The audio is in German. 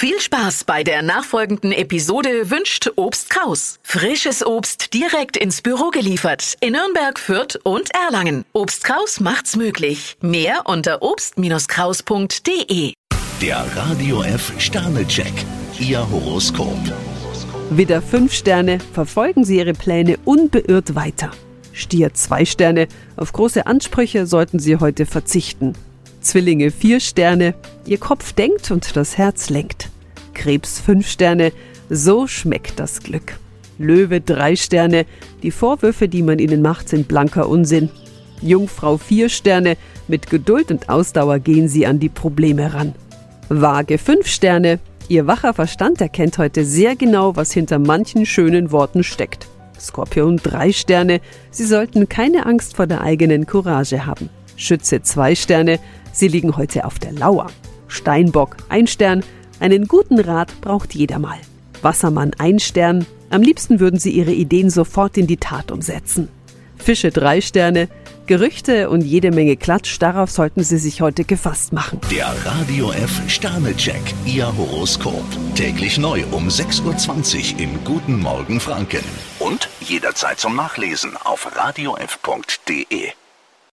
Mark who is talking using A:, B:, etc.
A: Viel Spaß bei der nachfolgenden Episode wünscht Obst Kraus. Frisches Obst direkt ins Büro geliefert in Nürnberg, Fürth und Erlangen. Obst Kraus macht's möglich. Mehr unter obst-kraus.de.
B: Der Radio F Sternecheck. Ihr Horoskop.
C: Widder 5 Sterne, verfolgen Sie Ihre Pläne unbeirrt weiter. Stier 2 Sterne, auf große Ansprüche sollten Sie heute verzichten. Zwillinge 4 Sterne, Ihr Kopf denkt und das Herz lenkt. Krebs 5 Sterne, so schmeckt das Glück. Löwe 3 Sterne, die Vorwürfe, die man Ihnen macht, sind blanker Unsinn. Jungfrau 4 Sterne, mit Geduld und Ausdauer gehen Sie an die Probleme ran. Waage 5 Sterne, Ihr wacher Verstand erkennt heute sehr genau, was hinter manchen schönen Worten steckt. Skorpion 3 Sterne, Sie sollten keine Angst vor der eigenen Courage haben. Schütze 2 Sterne, Sie liegen heute auf der Lauer. Steinbock 1 Stern, einen guten Rat braucht jeder mal. Wassermann 1 Stern, am liebsten würden Sie Ihre Ideen sofort in die Tat umsetzen. Fische 3 Sterne, Gerüchte und jede Menge Klatsch, darauf sollten Sie sich heute gefasst machen.
B: Der Radio F Sternecheck. Ihr Horoskop. Täglich neu um 6.20 Uhr im Guten Morgen Franken. Und jederzeit zum Nachlesen auf radiof.de.